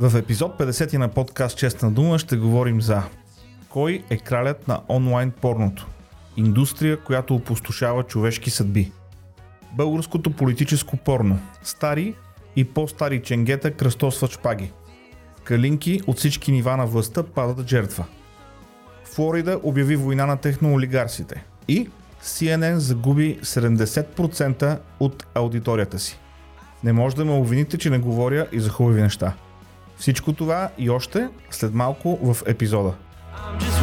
В епизод 50 на подкаст Честна дума ще говорим за Кой е кралят на онлайн порното? Индустрия, която опустошава човешки съдби. Българското политическо порно. Стари и по-стари ченгета кръстосват шпаги. Калинки от всички нива на властта падат жертва. Флорида обяви война на техноолигарсите. И CNN загуби 70% от аудиторията си. Не може да ме обвините, че не говоря и за хубави неща. Всичко това и още след малко в епизода. I'm just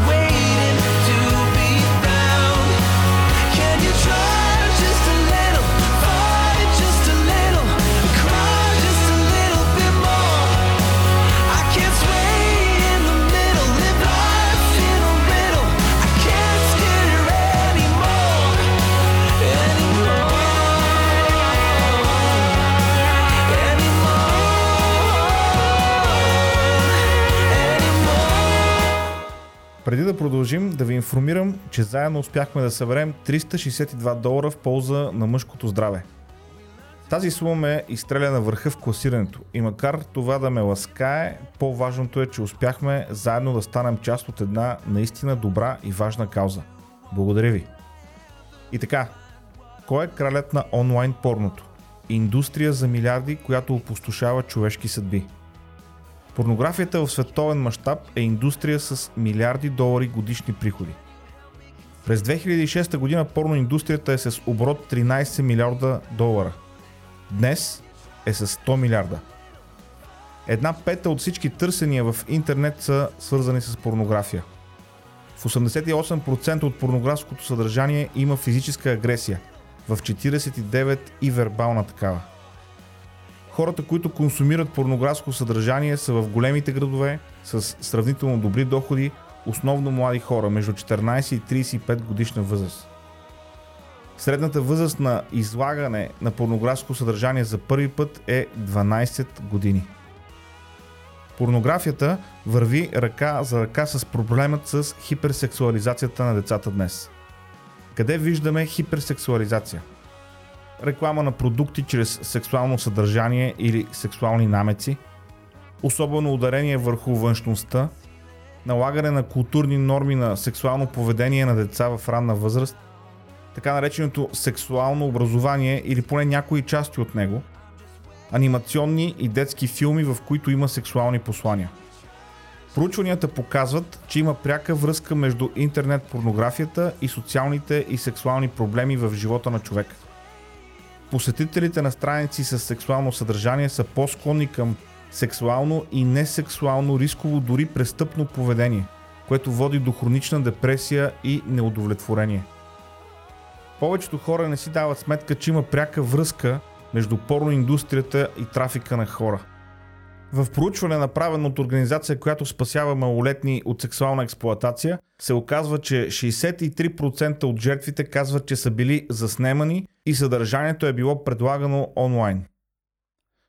продължим, да ви информирам, че заедно успяхме да съберем 362 долара в полза на мъжкото здраве. Тази сума ме изстреля на върха в класирането и макар това да ме ласкае, по-важното е, че успяхме заедно да станем част от една наистина добра и важна кауза. Благодаря ви! И така, кой е кралят на онлайн порното? Индустрия за милиарди, която опустошава човешки съдби. Порнографията в световен мащаб е индустрия с милиарди долари годишни приходи. През 2006 година порноиндустрията е с оборот 13 милиарда долара. Днес е с 100 милиарда. Една пета от всички търсения в интернет са свързани с порнография. В 88% от порнографското съдържание има физическа агресия, в 49% и вербална такава. Хората, които консумират порнографско съдържание са в големите градове с сравнително добри доходи, основно млади хора между 14 и 35 годишна възраст. Средната възраст на излагане на порнографско съдържание за първи път е 12 години. Порнографията върви ръка за ръка с проблемът с хиперсексуализацията на децата днес. Къде виждаме хиперсексуализация? Реклама на продукти чрез сексуално съдържание или сексуални намеци, особено ударение върху външността, налагане на културни норми на сексуално поведение на деца в ранна възраст, така нареченото сексуално образование или поне някои части от него, анимационни и детски филми, в които има сексуални послания. Проучванията показват, че има пряка връзка между интернет порнографията и социалните и сексуални проблеми в живота на човека. Посетителите на страници с сексуално съдържание са по-склонни към сексуално и несексуално рисково дори престъпно поведение, което води до хронична депресия и неудовлетворение. Повечето хора не си дават сметка, че има пряка връзка между порноиндустрията и трафика на хора. В проучване, направено от организация, която спасява малолетни от сексуална експлоатация, се оказва, че 63% от жертвите казват, че са били заснемани и съдържанието е било предлагано онлайн.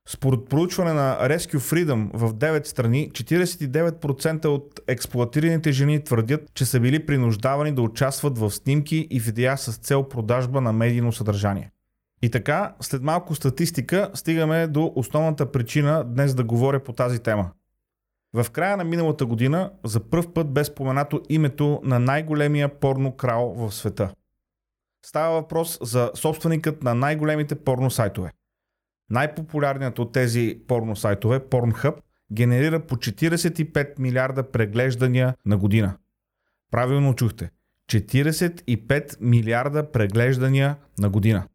Според проучване на Rescue Freedom в 9 страни, 49% от експлоатираните жени твърдят, че са били принуждавани да участват в снимки и видеа с цел продажба на медийно съдържание. И така, след малко статистика, стигаме до основната причина днес да говоря по тази тема. В края на миналата година за първ път бе споменато името на най-големия порно крал в света. Става въпрос за собственикът на най-големите порно сайтове. Най-популярният от тези порно сайтове, Pornhub, генерира по 45 милиарда преглеждания на година. Правилно чухте. 45 милиарда преглеждания на година.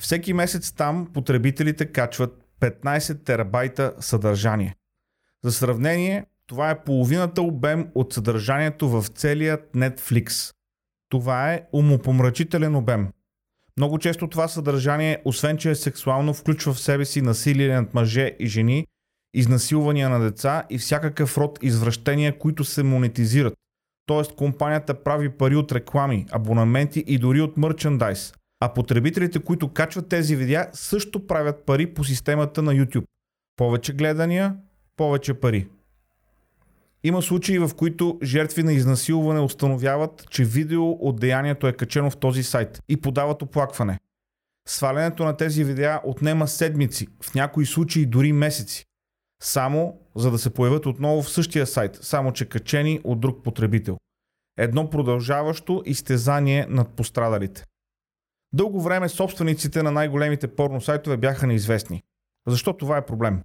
Всеки месец там потребителите качват 15 терабайта съдържание. За сравнение, това е половината обем от съдържанието в целият Netflix. Това е умопомрачителен обем. Много често това съдържание, освен че е сексуално, включва в себе си насилие над мъже и жени, изнасилвания на деца и всякакъв род извращения, които се монетизират. Тоест компанията прави пари от реклами, абонаменти и дори от мерчендайз. А потребителите, които качват тези видеа, също правят пари по системата на YouTube. Повече гледания, повече пари. Има случаи, в които жертви на изнасилване установяват, че видео от деянието е качено в този сайт и подават оплакване. Свалянето на тези видеа отнема седмици, в някои случаи дори месеци. Само за да се появят отново в същия сайт, само че качени от друг потребител. Едно продължаващо изтезание над пострадалите. Дълго време собствениците на най-големите порно сайтове бяха неизвестни. Защо това е проблем?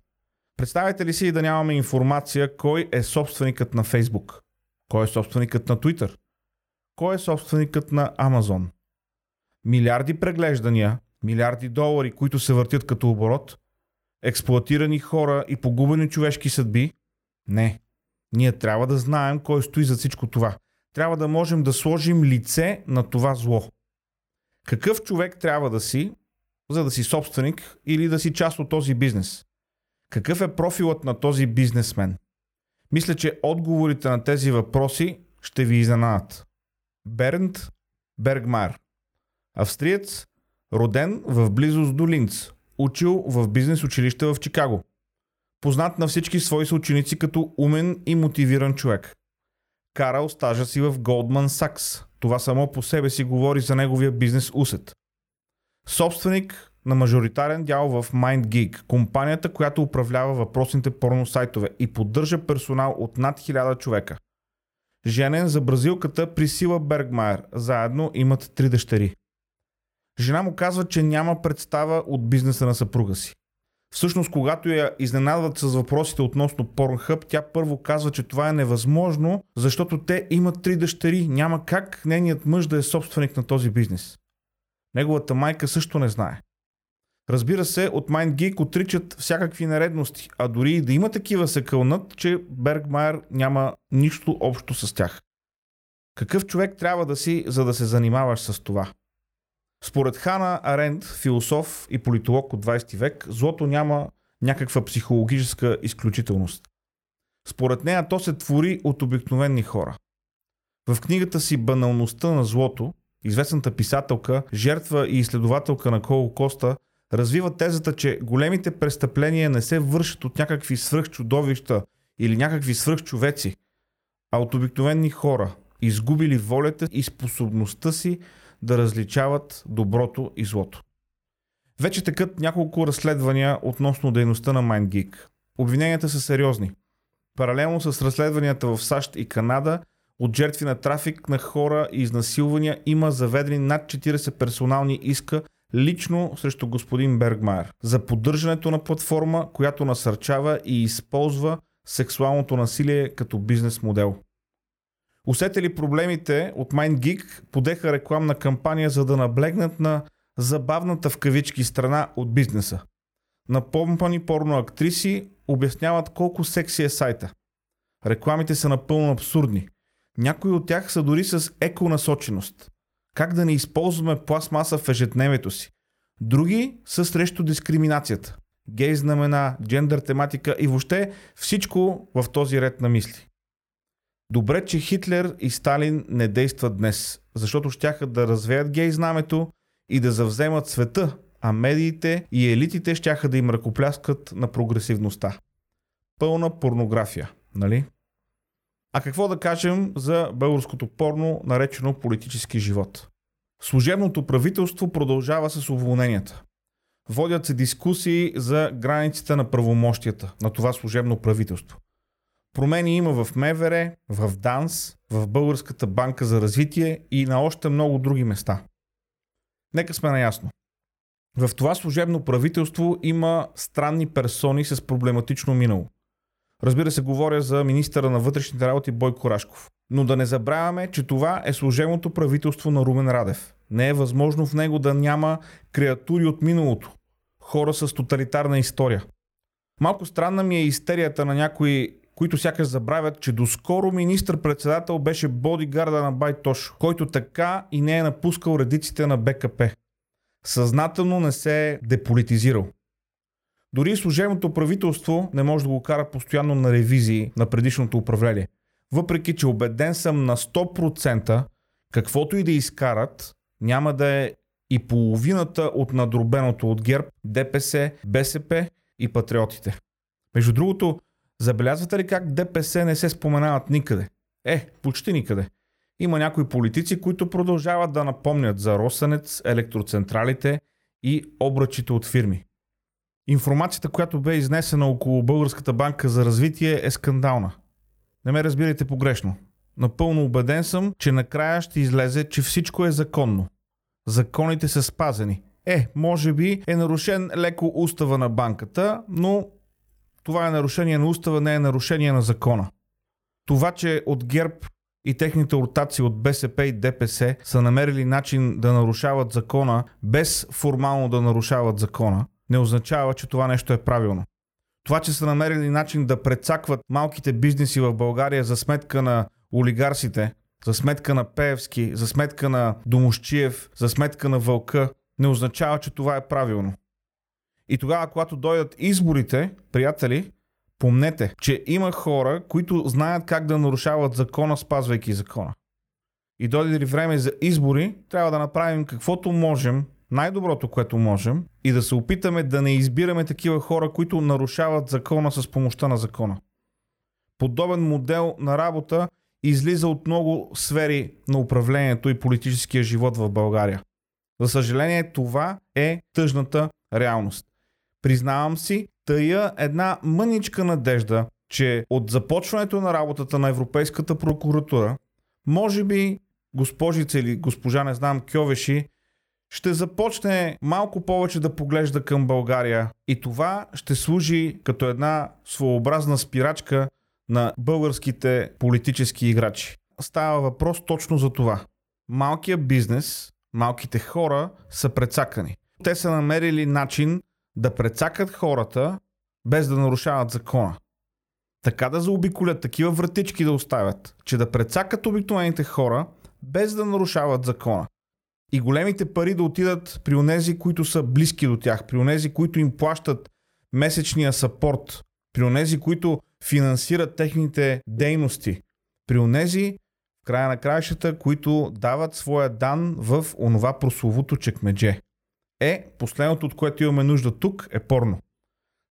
Представете ли си да нямаме информация кой е собственикът на Facebook? Кой е собственикът на Twitter? Кой е собственикът на Amazon? Милиарди преглеждания, милиарди долари, които се въртят като оборот, експлуатирани хора и погубени човешки съдби? Не. Ние трябва да знаем кой стои за всичко това. Трябва да можем да сложим лице на това зло. Какъв човек трябва да си, за да си собственик или да си част от този бизнес? Какъв е профилът на този бизнесмен? Мисля, че отговорите на тези въпроси ще ви изненадат. Бернт Бергмайер. Австриец, роден в близост до Линц, учил в бизнес училище в Чикаго. Познат на всички свои съученици като умен и мотивиран човек. Карал стажа си в Goldman Sachs. Това само по себе си говори за неговия бизнес усет. Собственик на мажоритарен дял в MindGeek, компанията, която управлява въпросните порно сайтове и поддържа персонал от над 1000 човека. Женен за бразилката Присила Бергмайер. Заедно имат три дъщери. Жена му казва, че няма представа от бизнеса на съпруга си. Всъщност, когато я изненадват с въпросите относно Pornhub, тя първо казва, че това е невъзможно, защото те имат три дъщери. Няма как нейният мъж да е собственик на този бизнес. Неговата майка също не знае. Разбира се, от MindGeek отричат всякакви нередности, а дори и да има такива се кълнат, че Бергмайер няма нищо общо с тях. Какъв човек трябва да си, за да се занимаваш с това? Според Хана Аренд, философ и политолог от 20 век, злото няма някаква психологическа изключителност. Според нея то се твори от обикновени хора. В книгата си Баналността на злото, известната писателка, жертва и изследователка на Холокоста развива тезата, че големите престъпления не се вършат от някакви свръхчудовища или някакви свръхчовеци, а от обикновени хора, изгубили волята и способността си да различават доброто и злото. Вече текат няколко разследвания относно дейността на MindGeek. Обвиненията са сериозни. Паралелно с разследванията в САЩ и Канада, от жертви на трафик на хора и изнасилвания има заведени над 40 персонални иска лично срещу господин Бергмайер за поддържането на платформа, която насърчава и използва сексуалното насилие като бизнес модел. Усетили проблемите от MindGeek подеха рекламна кампания за да наблегнат на забавната в кавички страна от бизнеса. Напомпани порно актриси обясняват колко секси е сайта. Рекламите са напълно абсурдни. Някои от тях са дори с еконасоченост. Как да не използваме пластмаса в ежедневието си. Други са срещу дискриминацията. Гей знамена, джендър тематика и въобще всичко в този ред на мисли. Добре, че Хитлер и Сталин не действат днес, защото щяха да развеят гей знамето и да завземат света, а медиите и елитите щяха да им ръкопляскат на прогресивността. Пълна порнография, нали? А какво да кажем за българското порно, наречено политически живот? Служебното правителство продължава с уволненията. Водят се дискусии за границите на правомощията на това служебно правителство. Промени има в МВР, в ДАНС, в Българската банка за развитие и на още много други места. Нека сме наясно. В това служебно правителство има странни персони с проблематично минало. Разбира се, говоря за министъра на вътрешните работи Бойко Рашков. Но да не забравяме, че това е служебното правителство на Румен Радев. Не е възможно в него да няма креатури от миналото. Хора с тоталитарна история. Малко странна ми е истерията на някои които сякаш забравят, че доскоро министр-председател беше бодигарда на Байтош, който така и не е напускал редиците на БКП. Съзнателно не се е деполитизирал. Дори служебното правителство не може да го кара постоянно на ревизии на предишното управление. Въпреки, че убеден съм на 100%, каквото и да изкарат, няма да е и половината от надробеното от ГЕРБ, ДПС, БСП и патриотите. Между другото, Забелязвате ли как ДПС не се споменават никъде? Е, почти никъде. Има някои политици, които продължават да напомнят за Росенец, електроцентралите и обръчите от фирми. Информацията, която бе изнесена около Българската банка за развитие е скандална. Не ме разбирайте погрешно. Напълно убеден съм, че накрая ще излезе, че всичко е законно. Законите са спазени. Е, може би е нарушен леко устава на банката, но това е нарушение на устава, не е нарушение на закона. Това, че от ГЕРБ и техните ортаци от БСП и ДПС са намерили начин да нарушават закона, без формално да нарушават закона, не означава, че това нещо е правилно. Това, че са намерили начин да прецакват малките бизнеси в България за сметка на олигарсите, за сметка на Пеевски, за сметка на Домощиев, за сметка на Вълка, не означава, че това е правилно. И тогава, когато дойдат изборите, приятели, помнете, че има хора, които знаят как да нарушават закона, спазвайки закона. И дойде ли време за избори, трябва да направим каквото можем, най-доброто, което можем, и да се опитаме да не избираме такива хора, които нарушават закона с помощта на закона. Подобен модел на работа излиза от много сфери на управлението и политическия живот в България. За съжаление, това е тъжната реалност. Признавам си, тая една мъничка надежда, че от започването на работата на Европейската прокуратура, може би госпожица или госпожа, не знам, Кьовеши, ще започне малко повече да поглежда към България и това ще служи като една своеобразна спирачка на българските политически играчи. Става въпрос точно за това. Малкият бизнес, малките хора са прецакани. Те са намерили начин да прецакат хората без да нарушават закона. Така да заобиколят такива вратички да оставят, че да прецакат обикновените хора без да нарушават закона. И големите пари да отидат при онези, които са близки до тях, при онези, които им плащат месечния сапорт, при онези, които финансират техните дейности, при онези, в края на краищата, които дават своя дан в онова прословото чекмедже. Е, последното, от което имаме нужда тук, е порно.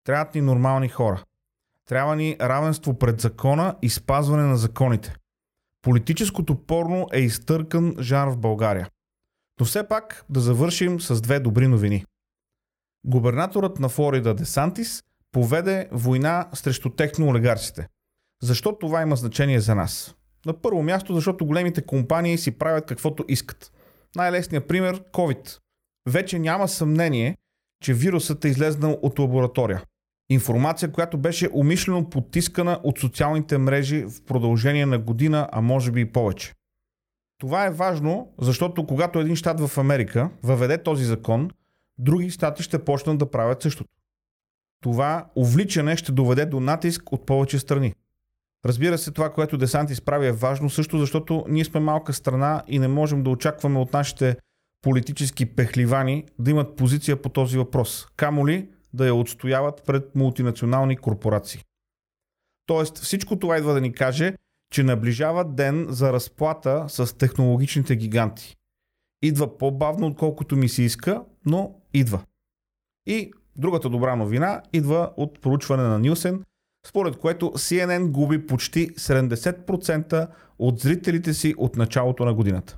Трябват ни нормални хора. Трябва ни равенство пред закона и спазване на законите. Политическото порно е изтъркан жанр в България. Но все пак да завършим с две добри новини. Губернаторът на Флорида Десантис поведе война срещу техноолигарците. Защо това има значение за нас? На първо място, защото големите компании си правят каквото искат. Най-лесният пример – COVID. Вече няма съмнение, че вирусът е излезнал от лаборатория. Информация, която беше умишлено потискана от социалните мрежи в продължение на година, а може би и повече. Това е важно, защото когато един щат в Америка въведе този закон, други щати ще почнат да правят същото. Това увличане ще доведе до натиск от повече страни. Разбира се, това, което Десант изправи е важно също, защото ние сме малка страна и не можем да очакваме от нашите политически пехливани да имат позиция по този въпрос. Камо ли да я отстояват пред мултинационални корпорации. Тоест всичко това идва да ни каже, че наближава ден за разплата с технологичните гиганти. Идва по-бавно, отколкото ми се иска, но идва. И другата добра новина идва от проучване на Нилсен, според което CNN губи почти 70% от зрителите си от началото на годината.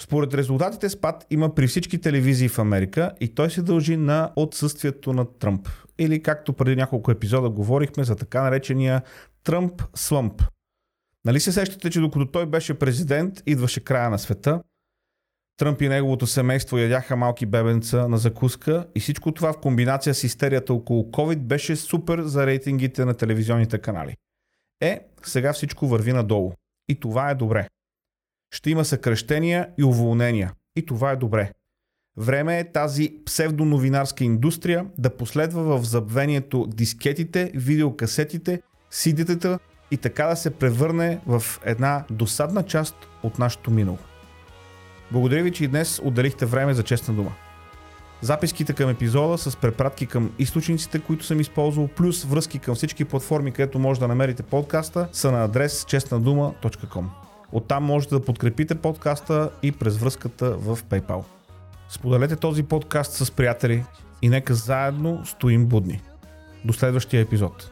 Според резултатите спад има при всички телевизии в Америка и той се дължи на отсъствието на Тръмп. Или както преди няколко епизода говорихме за така наречения Тръмп слъмп. Нали се сещате, че докато той беше президент, идваше края на света, Тръмп и неговото семейство ядяха малки бебенца на закуска и всичко това в комбинация с истерията около COVID беше супер за рейтингите на телевизионните канали. Е, сега всичко върви надолу. И това е добре. Ще има съкръщения и уволнения. И това е добре. Време е тази псевдоновинарска индустрия да последва в забвението дискетите, видеокасетите, сидетата и така да се превърне в една досадна част от нашето минало. Благодаря ви, че и днес отделихте време за честна дума. Записките към епизода с препратки към източниците, които съм използвал, плюс връзки към всички платформи, където може да намерите подкаста, са на адрес честнадума.com. Оттам можете да подкрепите подкаста и през връзката в PayPal. Споделете този подкаст с приятели и нека заедно стоим будни. До следващия епизод.